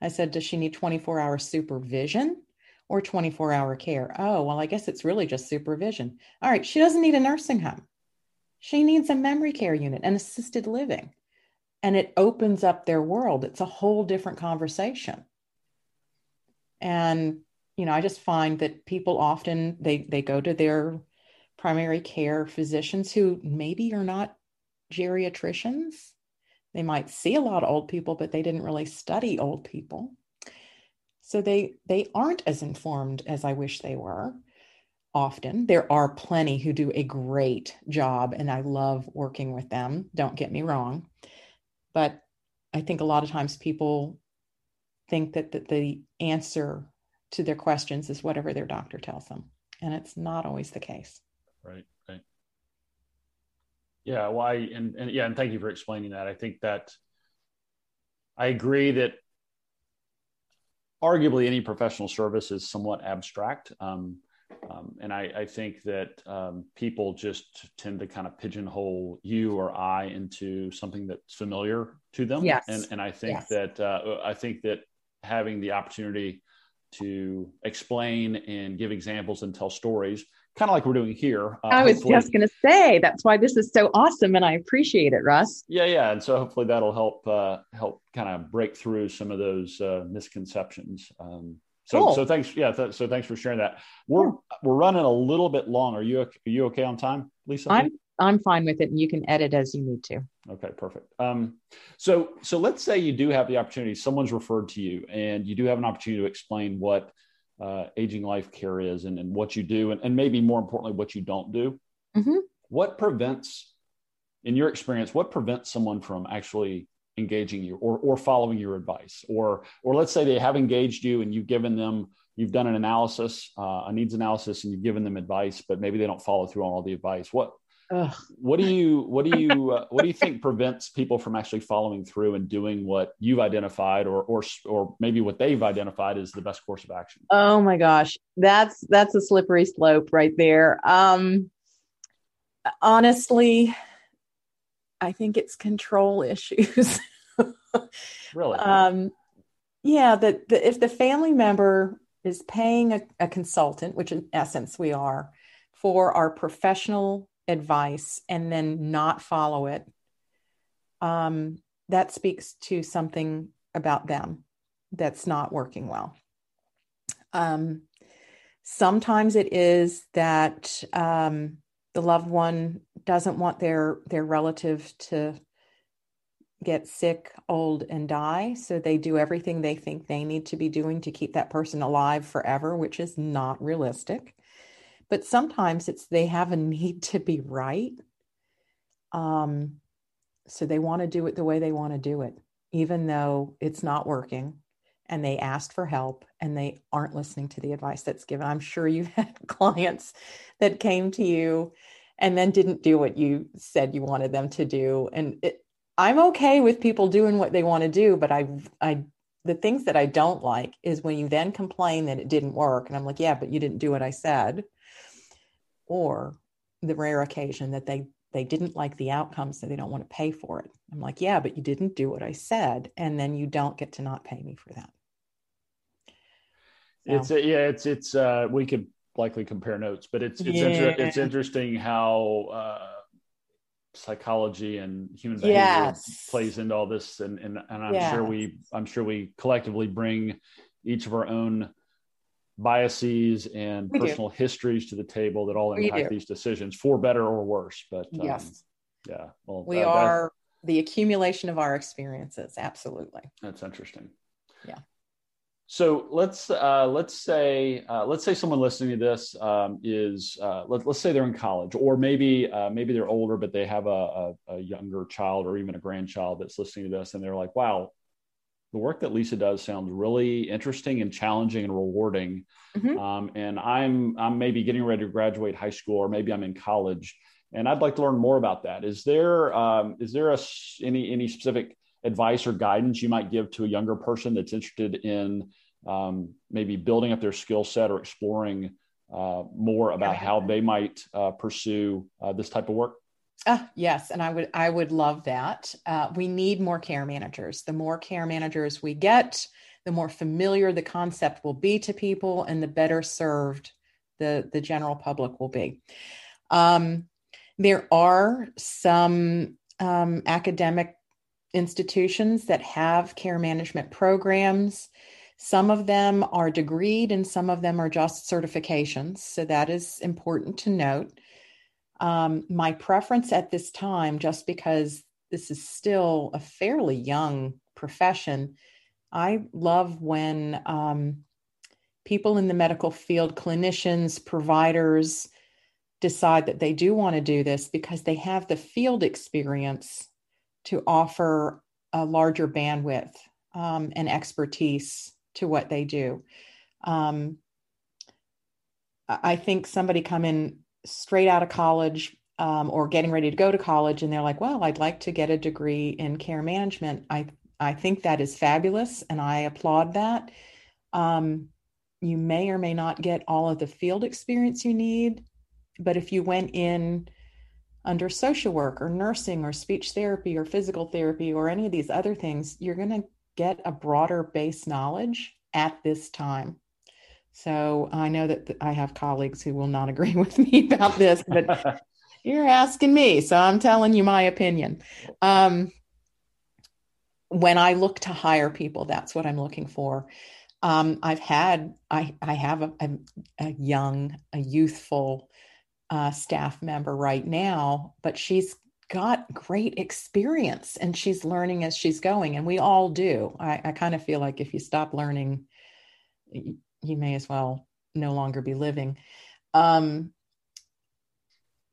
I said, does she need 24 hour supervision or 24 hour care? Oh, well, I guess it's really just supervision. All right, she doesn't need a nursing home. She needs a memory care unit and assisted living. And it opens up their world. It's a whole different conversation. And, you know, I just find that people often they they go to their primary care physicians who maybe are not geriatricians. They might see a lot of old people, but they didn't really study old people. So they they aren't as informed as I wish they were often. There are plenty who do a great job, and I love working with them. Don't get me wrong. But I think a lot of times people think that, that the answer to their questions is whatever their doctor tells them. And it's not always the case. Right, right. Yeah, why well, and, and yeah, and thank you for explaining that. I think that I agree that arguably any professional service is somewhat abstract. Um, um, and I, I, think that um, people just tend to kind of pigeonhole you or I into something that's familiar to them. Yes. And, and I think yes. that uh, I think that having the opportunity to explain and give examples and tell stories, kind of like we're doing here. Uh, I was just going to say that's why this is so awesome, and I appreciate it, Russ. Yeah, yeah, and so hopefully that'll help uh, help kind of break through some of those uh, misconceptions. Um, so, cool. so thanks. Yeah. Th- so thanks for sharing that. We're, we're running a little bit long. Are you, are you okay on time, Lisa? I'm, I'm fine with it and you can edit as you need to. Okay, perfect. Um, so, so let's say you do have the opportunity, someone's referred to you and you do have an opportunity to explain what uh, aging life care is and, and what you do, and, and maybe more importantly, what you don't do. Mm-hmm. What prevents, in your experience, what prevents someone from actually engaging you or, or following your advice or or let's say they have engaged you and you've given them you've done an analysis uh, a needs analysis and you've given them advice but maybe they don't follow through on all the advice what Ugh. what do you what do you uh, what do you think prevents people from actually following through and doing what you've identified or or or maybe what they've identified as the best course of action oh my gosh that's that's a slippery slope right there um honestly I think it's control issues. really? Um, yeah, that if the family member is paying a, a consultant, which in essence we are, for our professional advice and then not follow it, um, that speaks to something about them that's not working well. Um, sometimes it is that um, the loved one doesn't want their their relative to get sick, old, and die. So they do everything they think they need to be doing to keep that person alive forever, which is not realistic. But sometimes it's they have a need to be right. Um, so they want to do it the way they want to do it, even though it's not working. And they asked for help and they aren't listening to the advice that's given. I'm sure you've had clients that came to you and then didn't do what you said you wanted them to do. And it, I'm okay with people doing what they want to do, but I, I, the things that I don't like is when you then complain that it didn't work, and I'm like, yeah, but you didn't do what I said, or the rare occasion that they they didn't like the outcome, so they don't want to pay for it. I'm like, yeah, but you didn't do what I said, and then you don't get to not pay me for that. So. It's a, yeah, it's it's uh, we could likely compare notes, but it's it's yeah. inter- it's interesting how uh, psychology and human behavior yes. plays into all this, and and, and I'm yes. sure we I'm sure we collectively bring each of our own biases and we personal do. histories to the table that all impact these decisions for better or worse. But um, yes, yeah, well, we that, are that, the accumulation of our experiences. Absolutely, that's interesting. Yeah. So let's uh, let's say uh, let's say someone listening to this um, is uh, let, us say they're in college, or maybe uh, maybe they're older, but they have a, a, a, younger child or even a grandchild that's listening to this, and they're like, "Wow, the work that Lisa does sounds really interesting and challenging and rewarding. Mm-hmm. Um, and I'm I'm maybe getting ready to graduate high school, or maybe I'm in college, and I'd like to learn more about that. Is there um, is there a, any any specific advice or guidance you might give to a younger person that's interested in um, maybe building up their skill set or exploring uh, more about how they might uh, pursue uh, this type of work? Uh, yes, and I would I would love that. Uh, we need more care managers. The more care managers we get, the more familiar the concept will be to people, and the better served the the general public will be. Um, there are some um, academic institutions that have care management programs. Some of them are degreed, and some of them are just certifications. So that is important to note. Um, my preference at this time, just because this is still a fairly young profession, I love when um, people in the medical field, clinicians, providers, decide that they do want to do this because they have the field experience to offer a larger bandwidth um, and expertise to what they do. Um, I think somebody come in straight out of college um, or getting ready to go to college and they're like well i'd like to get a degree in care management. I i think that is fabulous and i applaud that. Um, you may or may not get all of the field experience you need but if you went in under social work or nursing or speech therapy or physical therapy or any of these other things you're going to get a broader base knowledge at this time so I know that I have colleagues who will not agree with me about this, but you're asking me. So I'm telling you my opinion. Um, when I look to hire people, that's what I'm looking for. Um, I've had, I, I have a, a, a young, a youthful uh, staff member right now, but she's got great experience and she's learning as she's going. And we all do. I, I kind of feel like if you stop learning, he may as well no longer be living. Um,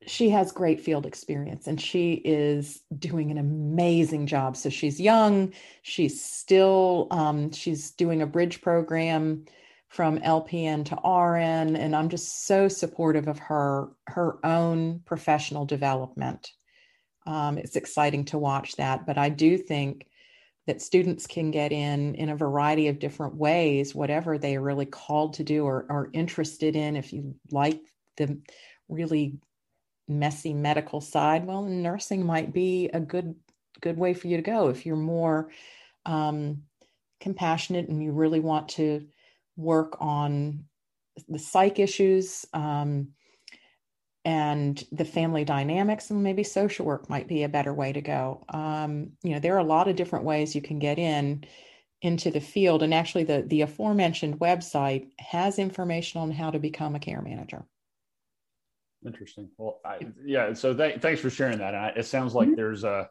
she has great field experience and she is doing an amazing job. So she's young, she's still um, she's doing a bridge program from LPN to RN, and I'm just so supportive of her her own professional development. Um, it's exciting to watch that, but I do think that students can get in in a variety of different ways, whatever they are really called to do or are interested in. If you like the really messy medical side, well, nursing might be a good good way for you to go. If you're more um, compassionate and you really want to work on the psych issues, um, and the family dynamics and maybe social work might be a better way to go. Um, you know there are a lot of different ways you can get in into the field and actually the the aforementioned website has information on how to become a care manager. Interesting. Well I, yeah so th- thanks for sharing that. I, it sounds like mm-hmm. there's a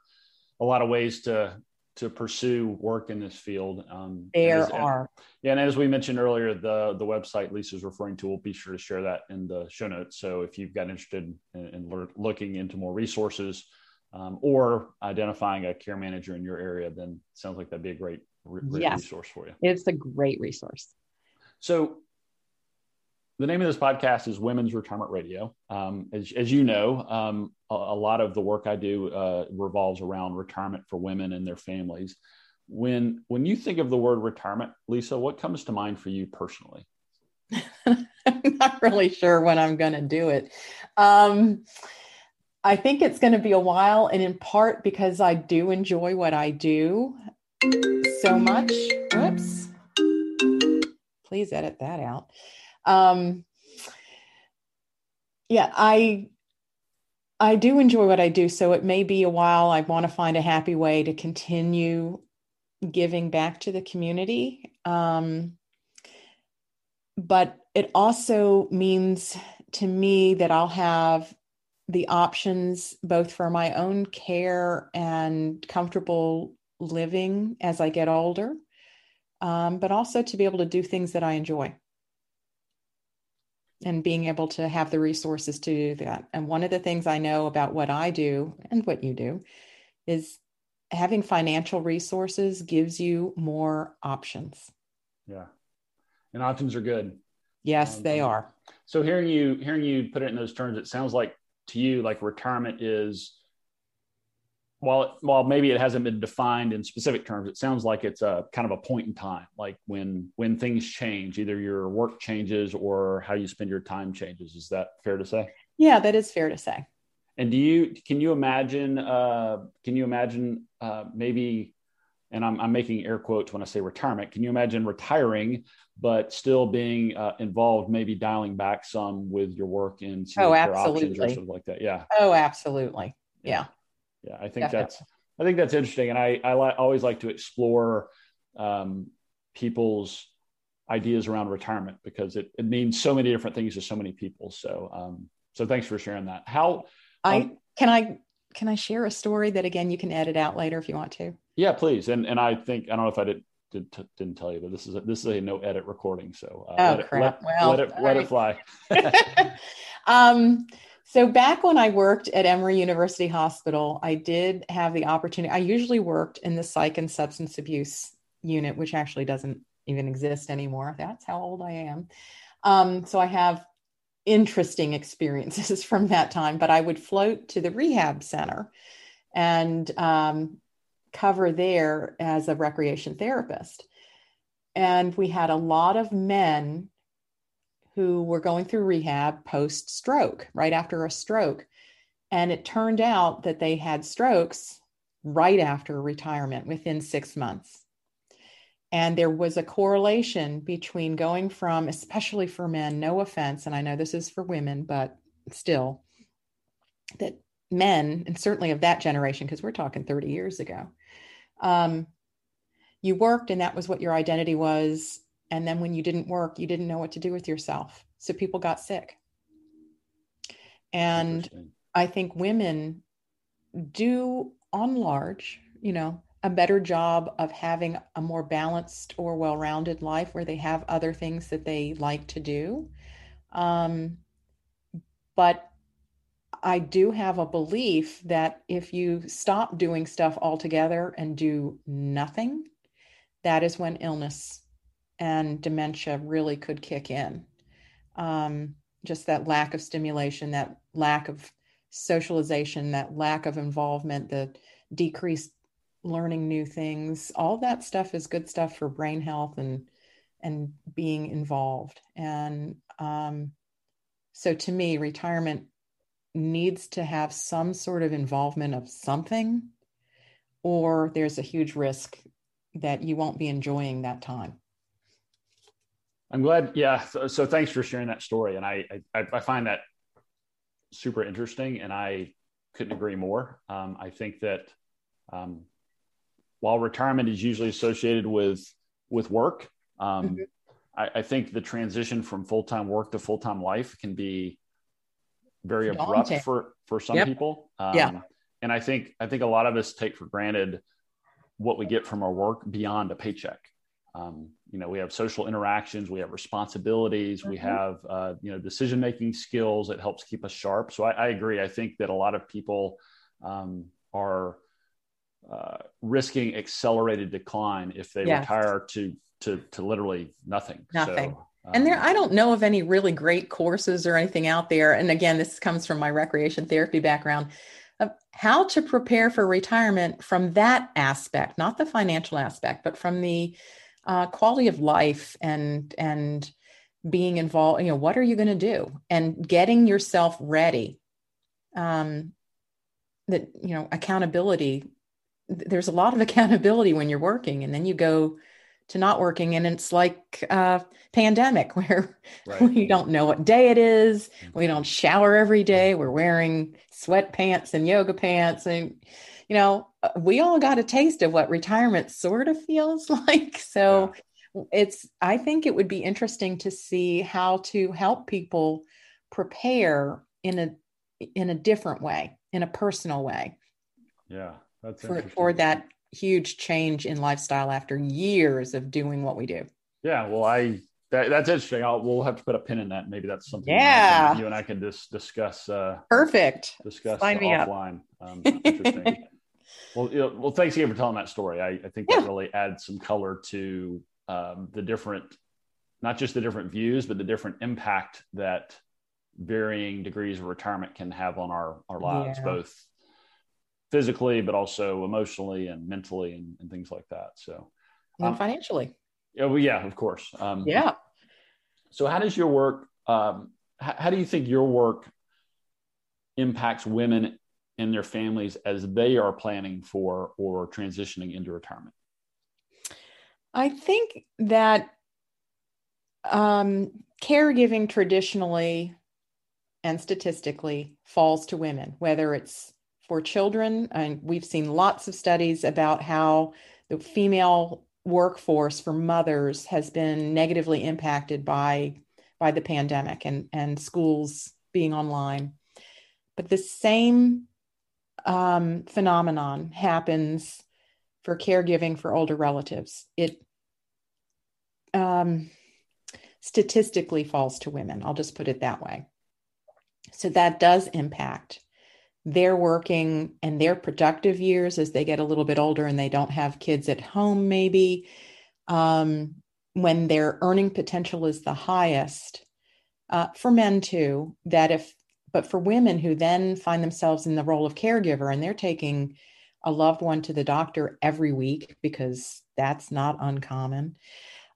a lot of ways to to pursue work in this field. Um, there as, are. Yeah, and as we mentioned earlier, the the website Lisa's referring to, we'll be sure to share that in the show notes. So if you've got interested in, in looking into more resources um, or identifying a care manager in your area, then sounds like that'd be a great, great yes. resource for you. It's a great resource. So the name of this podcast is Women's Retirement Radio. Um, as, as, you know, um, a, a, lot of the work I do uh, revolves around retirement for women and their families. When when you think of the word retirement, Lisa, what comes to mind for you personally? I'm not really sure when I'm going to do it. Um, I think it's going to be a while, and in part because I do enjoy what I do so much. Whoops. Please edit that out. Um, yeah, I I do enjoy what I do, so it may be a while. I want to find a happy way to continue giving back to the community. Um, but it also means to me that I'll have the options both for my own care and comfortable living as I get older, um, but also to be able to do things that I enjoy and being able to have the resources to do that. And one of the things I know about what I do and what you do is having financial resources gives you more options. Yeah. And options are good. Yes, um, they are. So hearing you hearing you put it in those terms, it sounds like to you like retirement is while while maybe it hasn't been defined in specific terms, it sounds like it's a kind of a point in time, like when when things change, either your work changes or how you spend your time changes. Is that fair to say? Yeah, that is fair to say. And do you can you imagine uh, can you imagine uh, maybe and I'm, I'm making air quotes when I say retirement. Can you imagine retiring, but still being uh, involved, maybe dialing back some with your work in oh, absolutely. or something like that? Yeah. Oh, absolutely. Yeah. Yeah. I think Definitely. that's, I think that's interesting. And I, I li- always like to explore um, people's ideas around retirement because it, it means so many different things to so many people. So, um, so thanks for sharing that. How, I, um, can I, can I share a story that again, you can edit out later if you want to? Yeah, please. And and I think I don't know if I did, did not tell you, but this is a, this is a no edit recording. So uh, oh let crap! It, let, well, let it let it fly. um, so back when I worked at Emory University Hospital, I did have the opportunity. I usually worked in the psych and substance abuse unit, which actually doesn't even exist anymore. That's how old I am. Um, so I have interesting experiences from that time. But I would float to the rehab center and um, cover there as a recreation therapist. And we had a lot of men who were going through rehab post stroke, right after a stroke. And it turned out that they had strokes right after retirement within six months. And there was a correlation between going from, especially for men, no offense, and I know this is for women, but still, that men, and certainly of that generation, because we're talking 30 years ago, um, you worked and that was what your identity was. And then when you didn't work, you didn't know what to do with yourself. So people got sick. And I think women do, on large, you know, a better job of having a more balanced or well rounded life where they have other things that they like to do. Um, but I do have a belief that if you stop doing stuff altogether and do nothing, that is when illness and dementia really could kick in. Um, just that lack of stimulation, that lack of socialization, that lack of involvement, the decreased learning new things, all that stuff is good stuff for brain health and and being involved. And um, so to me, retirement needs to have some sort of involvement of something, or there's a huge risk that you won't be enjoying that time. I'm glad. Yeah. So, so thanks for sharing that story. And I, I, I, find that super interesting and I couldn't agree more. Um, I think that um, while retirement is usually associated with, with work, um, mm-hmm. I, I, think the transition from full-time work to full-time life can be very abrupt for for some yep. people. Um, yeah. And I think I think a lot of us take for granted what we get from our work beyond a paycheck. Um, you know, we have social interactions, we have responsibilities, mm-hmm. we have uh, you know decision making skills that helps keep us sharp. So I, I, agree. I think that a lot of people um, are uh, risking accelerated decline if they yes. retire to to to literally nothing. Nothing. So, and there, I don't know of any really great courses or anything out there. And again, this comes from my recreation therapy background of how to prepare for retirement from that aspect, not the financial aspect, but from the uh, quality of life and and being involved. You know, what are you going to do, and getting yourself ready. Um, that you know, accountability. There's a lot of accountability when you're working, and then you go to not working and it's like a pandemic where right. we don't know what day it is we don't shower every day we're wearing sweatpants and yoga pants and you know we all got a taste of what retirement sort of feels like so yeah. it's i think it would be interesting to see how to help people prepare in a in a different way in a personal way yeah that's for, for that huge change in lifestyle after years of doing what we do. Yeah, well, I that, that's interesting. I'll, we'll have to put a pin in that. Maybe that's something. Yeah, you and I can just discuss. Uh, Perfect. Discuss Sign me offline. Um, interesting. Well, you know, well, thanks again for telling that story. I, I think that really adds some color to um, the different, not just the different views, but the different impact that varying degrees of retirement can have on our our lives, yeah. both physically, but also emotionally and mentally and, and things like that. So, and um, financially. Yeah, well, yeah, of course. Um, yeah. So, how does your work? Um, how, how do you think your work impacts women and their families as they are planning for or transitioning into retirement? I think that um, caregiving traditionally and statistically falls to women, whether it's for children, and we've seen lots of studies about how the female workforce for mothers has been negatively impacted by by the pandemic and and schools being online but the same um, phenomenon happens for caregiving for older relatives. It um, statistically falls to women. I'll just put it that way. So that does impact their working and their productive years as they get a little bit older and they don't have kids at home, maybe. Um, when their earning potential is the highest. Uh, for men too, that if, but for women who then find themselves in the role of caregiver and they're taking a loved one to the doctor every week because that's not uncommon.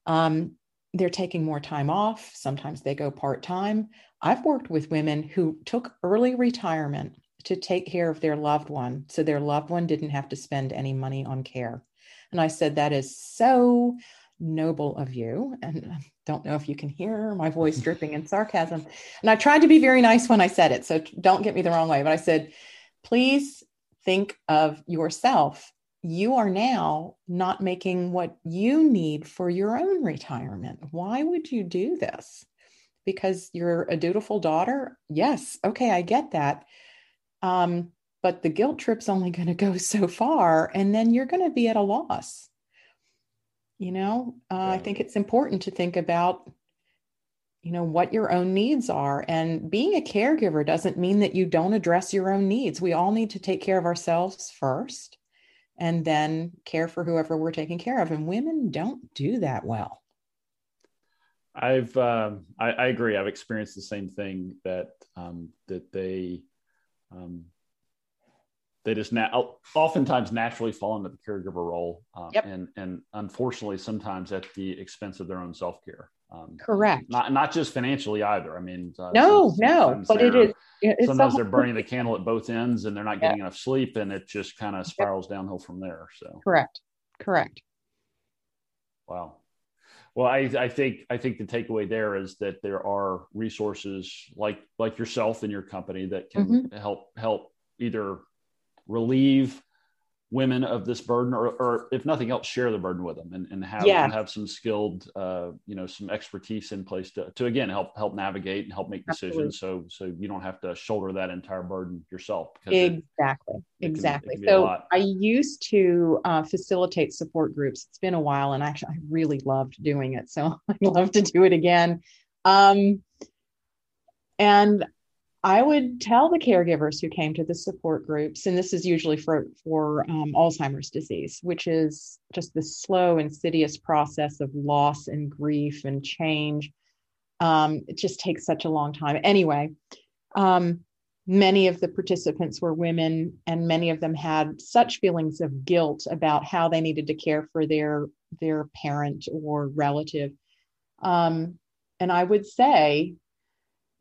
Um, they're taking more time off. Sometimes they go part time. I've worked with women who took early retirement to take care of their loved one so their loved one didn't have to spend any money on care. And I said, That is so noble of you. And don't know if you can hear my voice dripping in sarcasm. And I tried to be very nice when I said it. So don't get me the wrong way. But I said, Please think of yourself. You are now not making what you need for your own retirement. Why would you do this? Because you're a dutiful daughter? Yes. Okay, I get that um, but the guilt trip's only going to go so far, and then you're going to be at a loss. You know, uh, yeah. I think it's important to think about, you know, what your own needs are. And being a caregiver doesn't mean that you don't address your own needs. We all need to take care of ourselves first and then care for whoever we're taking care of. And women don't do that well. I've um, I, I, agree. I've experienced the same thing that um, that they um, they just na- oftentimes naturally fall into the caregiver role, um, yep. and and unfortunately sometimes at the expense of their own self care. Um, Correct. Not not just financially either. I mean, uh, no, no, but it is. It's sometimes they're burning the candle at both ends, and they're not getting enough sleep, and it just kind of spirals yep. downhill from there. So correct, correct. Wow. Well, I, I think I think the takeaway there is that there are resources like like yourself and your company that can mm-hmm. help help either relieve women of this burden or, or if nothing else share the burden with them and, and have yeah. and have some skilled uh, you know some expertise in place to, to again help help navigate and help make Absolutely. decisions. So so you don't have to shoulder that entire burden yourself exactly. it, it exactly. can, so i used to uh, facilitate support groups. It's been a while and actually i really loved doing it. So i'd love to do it again. Um, and I would tell the caregivers who came to the support groups, and this is usually for, for um, Alzheimer's disease, which is just the slow, insidious process of loss and grief and change. Um, it just takes such a long time. Anyway, um, many of the participants were women, and many of them had such feelings of guilt about how they needed to care for their their parent or relative. Um, and I would say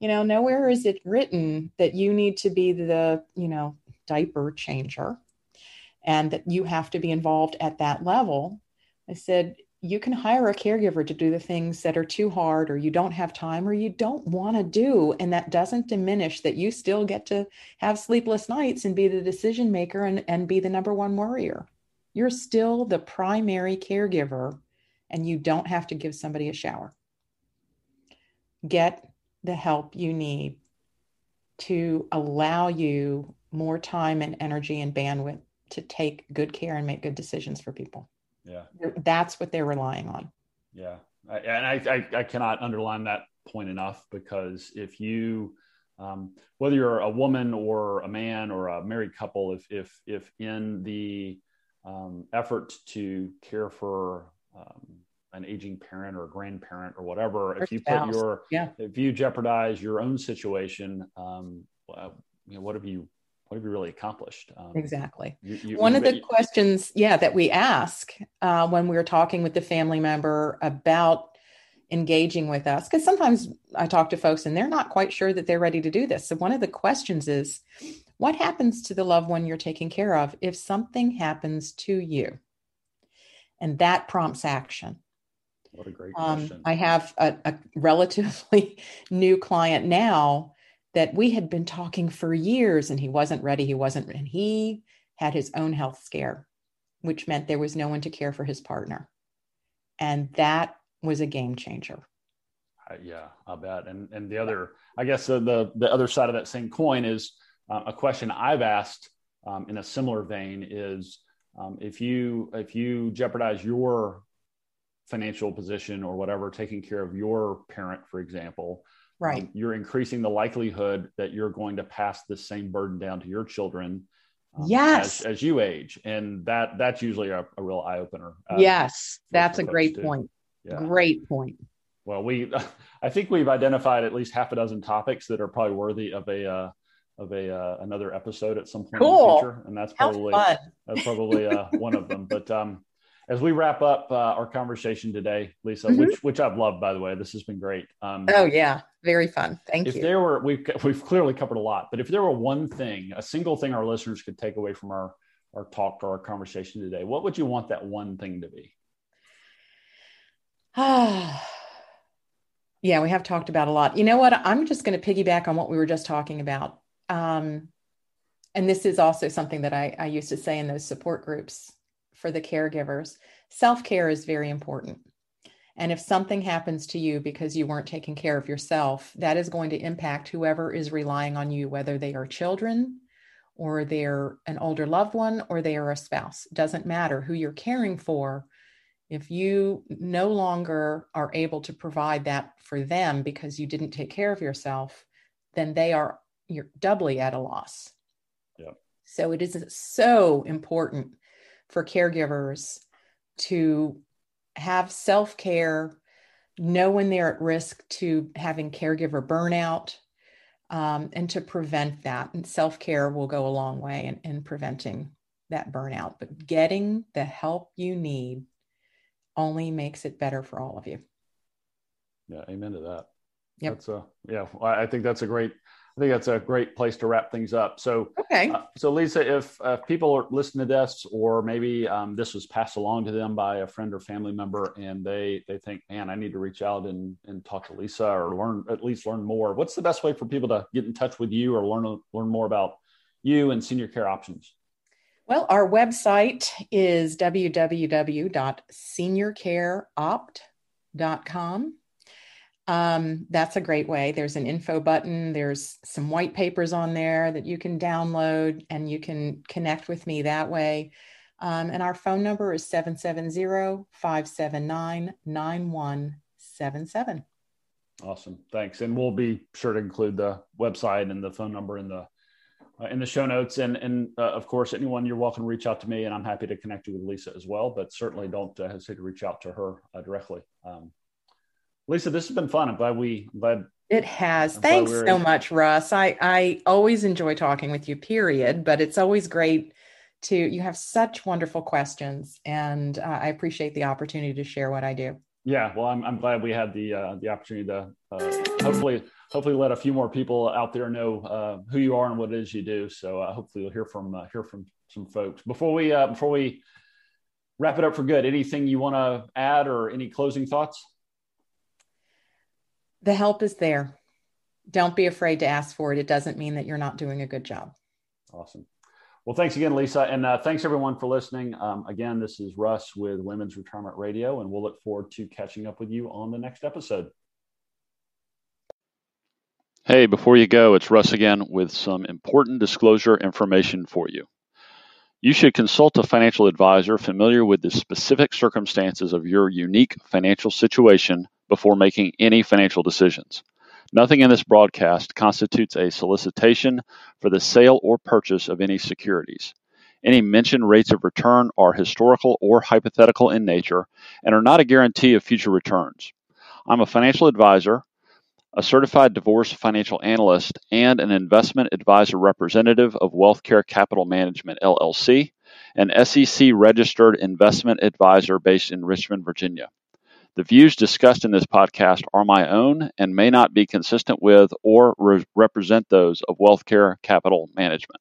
you know nowhere is it written that you need to be the you know diaper changer and that you have to be involved at that level. I said you can hire a caregiver to do the things that are too hard or you don't have time or you don't want to do. And that doesn't diminish that you still get to have sleepless nights and be the decision maker and, and be the number one worrier. You're still the primary caregiver and you don't have to give somebody a shower. Get the help you need to allow you more time and energy and bandwidth to take good care and make good decisions for people. Yeah. That's what they're relying on. Yeah. I, and I, I, I, cannot underline that point enough because if you, um, whether you're a woman or a man or a married couple, if if if in the um, effort to care for um, an aging parent or a grandparent or whatever, or if you put your yeah. if you jeopardize your own situation, um, you know, what have you what have you really accomplished? Um, exactly. You, you, One you, of the questions, yeah, that we ask uh, when we're talking with the family member about engaging with us, because sometimes I talk to folks and they're not quite sure that they're ready to do this. So one of the questions is, what happens to the loved one you're taking care of if something happens to you? And that prompts action. What a great um, question. I have a, a relatively new client now that we had been talking for years and he wasn't ready. He wasn't, and he had his own health scare, which meant there was no one to care for his partner. And that was a game changer. Uh, yeah, I bet. And and the other, I guess the the, the other side of that same coin is uh, a question I've asked um, in a similar vein is um, if you if you jeopardize your financial position or whatever, taking care of your parent, for example, right. um, you're increasing the likelihood that you're going to pass the same burden down to your children um, yes. as, as, you age. And that that's usually a, a real eye-opener uh, yes that's a great point. Yeah. great point. Well we i think we've identified at least half a dozen topics that are probably worthy of a uh, of a uh, another episode at some point cool. in the future. And that's probably that's probably uh, one of them. But um as we wrap up uh, our conversation today, Lisa, mm-hmm. which which I've loved, by the way, this has been great. Um, oh yeah, very fun. Thank if you. If there were, we've we've clearly covered a lot, but if there were one thing, a single thing, our listeners could take away from our our talk or our conversation today, what would you want that one thing to be? Ah. yeah, we have talked about a lot. You know what? I'm just going to piggyback on what we were just talking about. Um, and this is also something that I, I used to say in those support groups for the caregivers. Self care is very important. And if something happens to you because you weren't taking care of yourself, that is going to impact whoever is relying on you, whether they are children or they're an older loved one or they are a spouse. Doesn't matter who you're caring for. If you no longer are able to provide that for them because you didn't take care of yourself, then they are you're doubly at a loss. Yeah. So it is so important for caregivers to have self care, know when they're at risk to having caregiver burnout, um, and to prevent that. And self care will go a long way in, in preventing that burnout. But getting the help you need only makes it better for all of you. Yeah, amen to that. Yep. That's a yeah. I think that's a great I think that's a great place to wrap things up. So, okay. Uh, so Lisa, if uh, people are listening to this, or maybe um, this was passed along to them by a friend or family member, and they they think, man, I need to reach out and and talk to Lisa or learn at least learn more. What's the best way for people to get in touch with you or learn learn more about you and senior care options? Well, our website is www.seniorcareopt.com. Um, that's a great way. There's an info button, there's some white papers on there that you can download, and you can connect with me that way. Um, and our phone number is 770 579 9177. Awesome. Thanks. And we'll be sure to include the website and the phone number in the uh, in the show notes. And and uh, of course, anyone you're welcome to reach out to me, and I'm happy to connect you with Lisa as well. But certainly don't uh, hesitate to reach out to her uh, directly. Um, Lisa, this has been fun. I'm glad we I'm glad it has. I'm Thanks we so much, Russ. I I always enjoy talking with you. Period. But it's always great to you have such wonderful questions, and uh, I appreciate the opportunity to share what I do. Yeah, well, I'm I'm glad we had the uh, the opportunity to uh, hopefully hopefully let a few more people out there know uh, who you are and what it is you do. So uh, hopefully we'll hear from uh, hear from some folks before we uh, before we wrap it up for good. Anything you want to add or any closing thoughts? The help is there. Don't be afraid to ask for it. It doesn't mean that you're not doing a good job. Awesome. Well, thanks again, Lisa. And uh, thanks everyone for listening. Um, again, this is Russ with Women's Retirement Radio, and we'll look forward to catching up with you on the next episode. Hey, before you go, it's Russ again with some important disclosure information for you. You should consult a financial advisor familiar with the specific circumstances of your unique financial situation before making any financial decisions. Nothing in this broadcast constitutes a solicitation for the sale or purchase of any securities. Any mentioned rates of return are historical or hypothetical in nature and are not a guarantee of future returns. I'm a financial advisor, a certified divorce financial analyst, and an investment advisor representative of WealthCare Capital Management LLC, an SEC registered investment advisor based in Richmond, Virginia. The views discussed in this podcast are my own and may not be consistent with or re- represent those of WealthCare Capital Management.